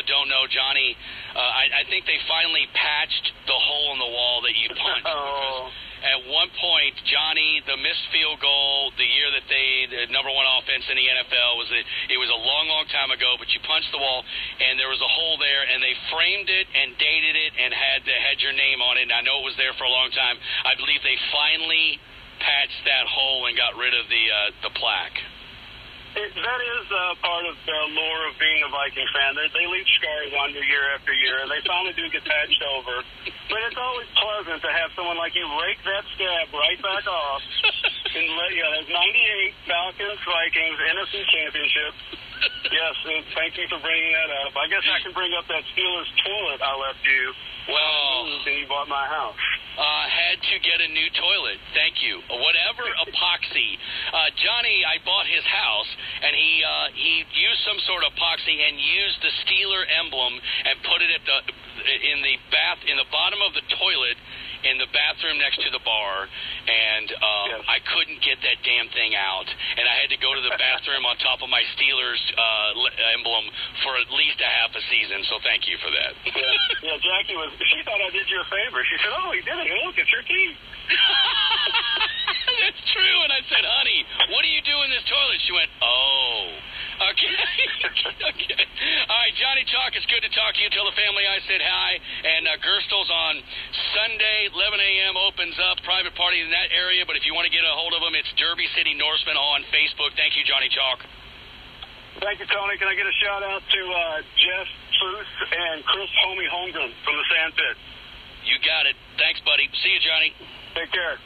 that don't know, Johnny, uh, I, I think they finally patched the hole in the wall that you punched. Oh. At one point, Johnny, the missed field goal the year that they the number one offense in the NFL was it. It was a long, long time ago, but you punched the wall, and there was a hole there, and they framed it and dated it and had had your name on it. And I know it was there for a long time. I believe they finally patched that hole and got rid of the uh, the plaque. It, that is uh, part of the lore of being a Viking fan. They, they leave scars on you year after year, and they finally do get patched over. But it's always pleasant to have someone like you rake that scab right back off. and let, yeah, there's 98 Falcons Vikings NFC Championship. Yes, and thank you for bringing that up. I guess I can bring up that Steelers toilet I left you when I Well- moved and you bought my house. Uh, had to get a new toilet. Thank you. Whatever epoxy. Uh, Johnny, I bought his house, and he uh, he used some sort of epoxy and used the Steeler emblem and put it at the in the bath in the bottom of the toilet in the bathroom next to the bar, and um, Yes. I couldn't get that damn thing out, and I had to go to the bathroom on top of my Steelers uh, emblem for at least a half a season. So thank you for that. Yeah, yeah, Jackie was. She thought I did you a favor. She said, "Oh, he did it. Look, it's your teeth." That's true. And I said, honey, what do you do in this toilet? She went, oh. Okay. All right, Johnny Talk, it's good to talk to you. Tell the family I said hi. And uh, Gerstle's on Sunday, 11 a.m. opens up. Private party in that area. But if you want to get a hold of them, it's Derby City Norseman on Facebook. Thank you, Johnny Talk. Thank you, Tony. Can I get a shout out to uh, Jeff Foose and Chris Homie Holmgren from the Sand Pit? You got it. Thanks, buddy. See you, Johnny. Take care.